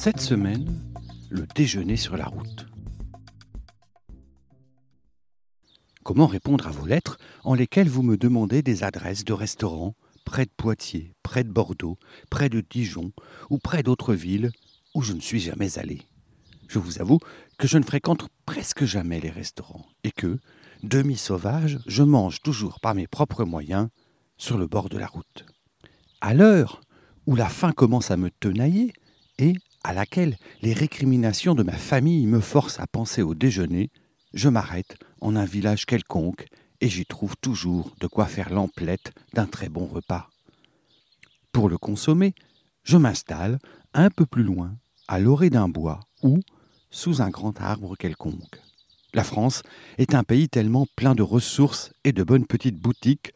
Cette semaine, le déjeuner sur la route. Comment répondre à vos lettres en lesquelles vous me demandez des adresses de restaurants près de Poitiers, près de Bordeaux, près de Dijon ou près d'autres villes où je ne suis jamais allé? Je vous avoue que je ne fréquente presque jamais les restaurants et que, demi-sauvage, je mange toujours par mes propres moyens sur le bord de la route. À l'heure où la faim commence à me tenailler et à laquelle les récriminations de ma famille me forcent à penser au déjeuner, je m'arrête en un village quelconque et j'y trouve toujours de quoi faire l'emplette d'un très bon repas. Pour le consommer, je m'installe un peu plus loin, à l'orée d'un bois ou sous un grand arbre quelconque. La France est un pays tellement plein de ressources et de bonnes petites boutiques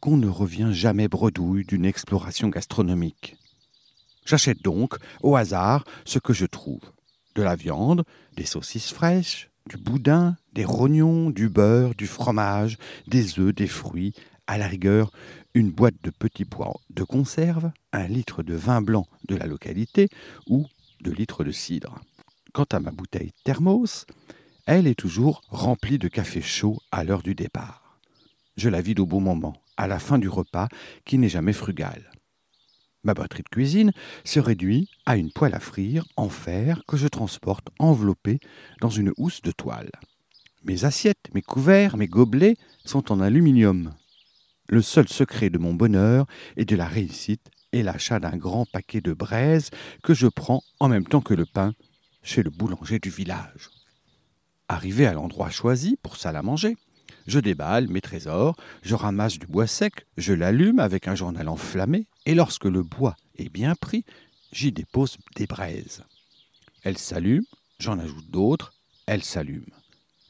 qu'on ne revient jamais bredouille d'une exploration gastronomique. J'achète donc, au hasard, ce que je trouve. De la viande, des saucisses fraîches, du boudin, des rognons, du beurre, du fromage, des œufs, des fruits, à la rigueur une boîte de petits pois de conserve, un litre de vin blanc de la localité ou deux litres de cidre. Quant à ma bouteille thermos, elle est toujours remplie de café chaud à l'heure du départ. Je la vide au bon moment, à la fin du repas, qui n'est jamais frugal. Ma batterie de cuisine se réduit à une poêle à frire en fer que je transporte enveloppée dans une housse de toile. Mes assiettes, mes couverts, mes gobelets sont en aluminium. Le seul secret de mon bonheur et de la réussite est l'achat d'un grand paquet de braises que je prends en même temps que le pain chez le boulanger du village. Arrivé à l'endroit choisi pour salle à manger, je déballe mes trésors, je ramasse du bois sec, je l'allume avec un journal enflammé, et lorsque le bois est bien pris, j'y dépose des braises. Elles s'allument, j'en ajoute d'autres, elles s'allument.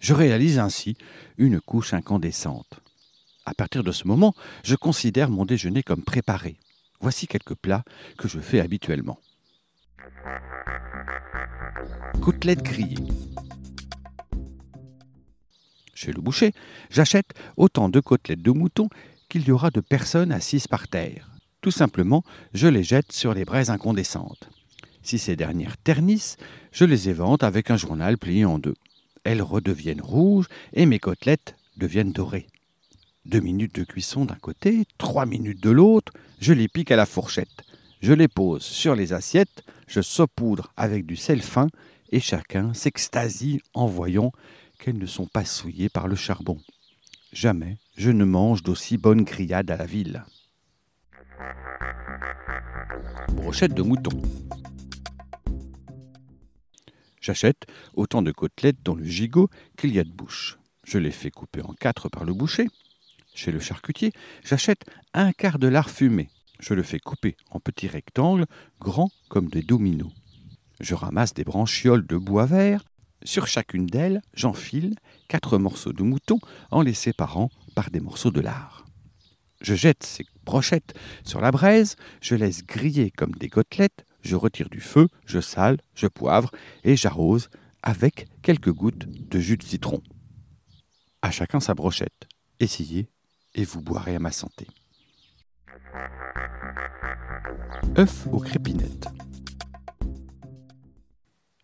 Je réalise ainsi une couche incandescente. À partir de ce moment, je considère mon déjeuner comme préparé. Voici quelques plats que je fais habituellement. Côtelettes grillées. Le boucher, j'achète autant de côtelettes de mouton qu'il y aura de personnes assises par terre. Tout simplement, je les jette sur les braises incandescentes. Si ces dernières ternissent, je les évente avec un journal plié en deux. Elles redeviennent rouges et mes côtelettes deviennent dorées. Deux minutes de cuisson d'un côté, trois minutes de l'autre, je les pique à la fourchette. Je les pose sur les assiettes, je saupoudre avec du sel fin et chacun s'extasie en voyant qu'elles ne sont pas souillées par le charbon. Jamais je ne mange d'aussi bonnes grillades à la ville. Brochette de mouton. J'achète autant de côtelettes dans le gigot qu'il y a de bouche. Je les fais couper en quatre par le boucher. Chez le charcutier, j'achète un quart de lard fumé. Je le fais couper en petits rectangles, grands comme des dominos. Je ramasse des branchioles de bois vert sur chacune d'elles, j'enfile quatre morceaux de mouton en les séparant par des morceaux de lard. Je jette ces brochettes sur la braise, je laisse griller comme des côtelettes, je retire du feu, je sale, je poivre et j'arrose avec quelques gouttes de jus de citron. À chacun sa brochette. Essayez et vous boirez à ma santé. œufs aux crépinettes.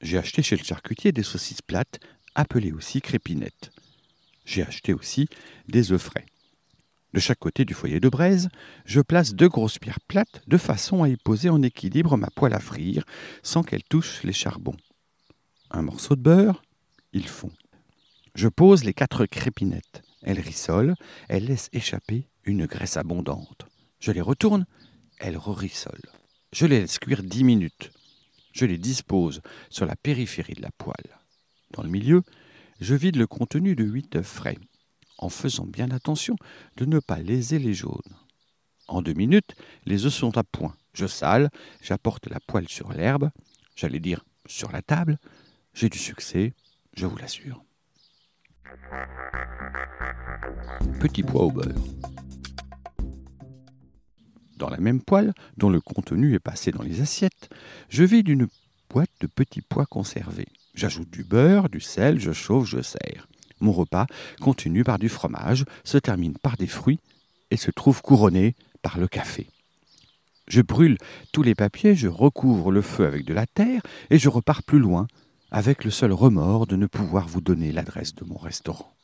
J'ai acheté chez le charcutier des saucisses plates, appelées aussi crépinettes. J'ai acheté aussi des œufs frais. De chaque côté du foyer de braise, je place deux grosses pierres plates de façon à y poser en équilibre ma poêle à frire sans qu'elle touche les charbons. Un morceau de beurre, ils fond. Je pose les quatre crépinettes. Elles rissolent, elles laissent échapper une graisse abondante. Je les retourne, elles re-rissolent. Je les laisse cuire dix minutes. Je les dispose sur la périphérie de la poêle. Dans le milieu, je vide le contenu de huit œufs frais, en faisant bien attention de ne pas léser les jaunes. En deux minutes, les œufs sont à point. Je sale, j'apporte la poêle sur l'herbe, j'allais dire sur la table. J'ai du succès, je vous l'assure. Petit pois au beurre. Dans la même poêle, dont le contenu est passé dans les assiettes, je vide une boîte de petits pois conservés. J'ajoute du beurre, du sel, je chauffe, je sers. Mon repas continue par du fromage, se termine par des fruits et se trouve couronné par le café. Je brûle tous les papiers, je recouvre le feu avec de la terre et je repars plus loin, avec le seul remords de ne pouvoir vous donner l'adresse de mon restaurant.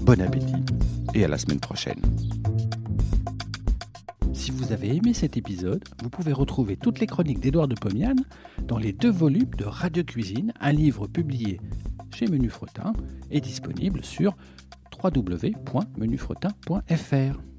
Bon appétit et à la semaine prochaine. Vous avez aimé cet épisode, vous pouvez retrouver toutes les chroniques d'Édouard de Pomian dans les deux volumes de Radio Cuisine, un livre publié chez Menu Fretin et disponible sur www.menufretin.fr.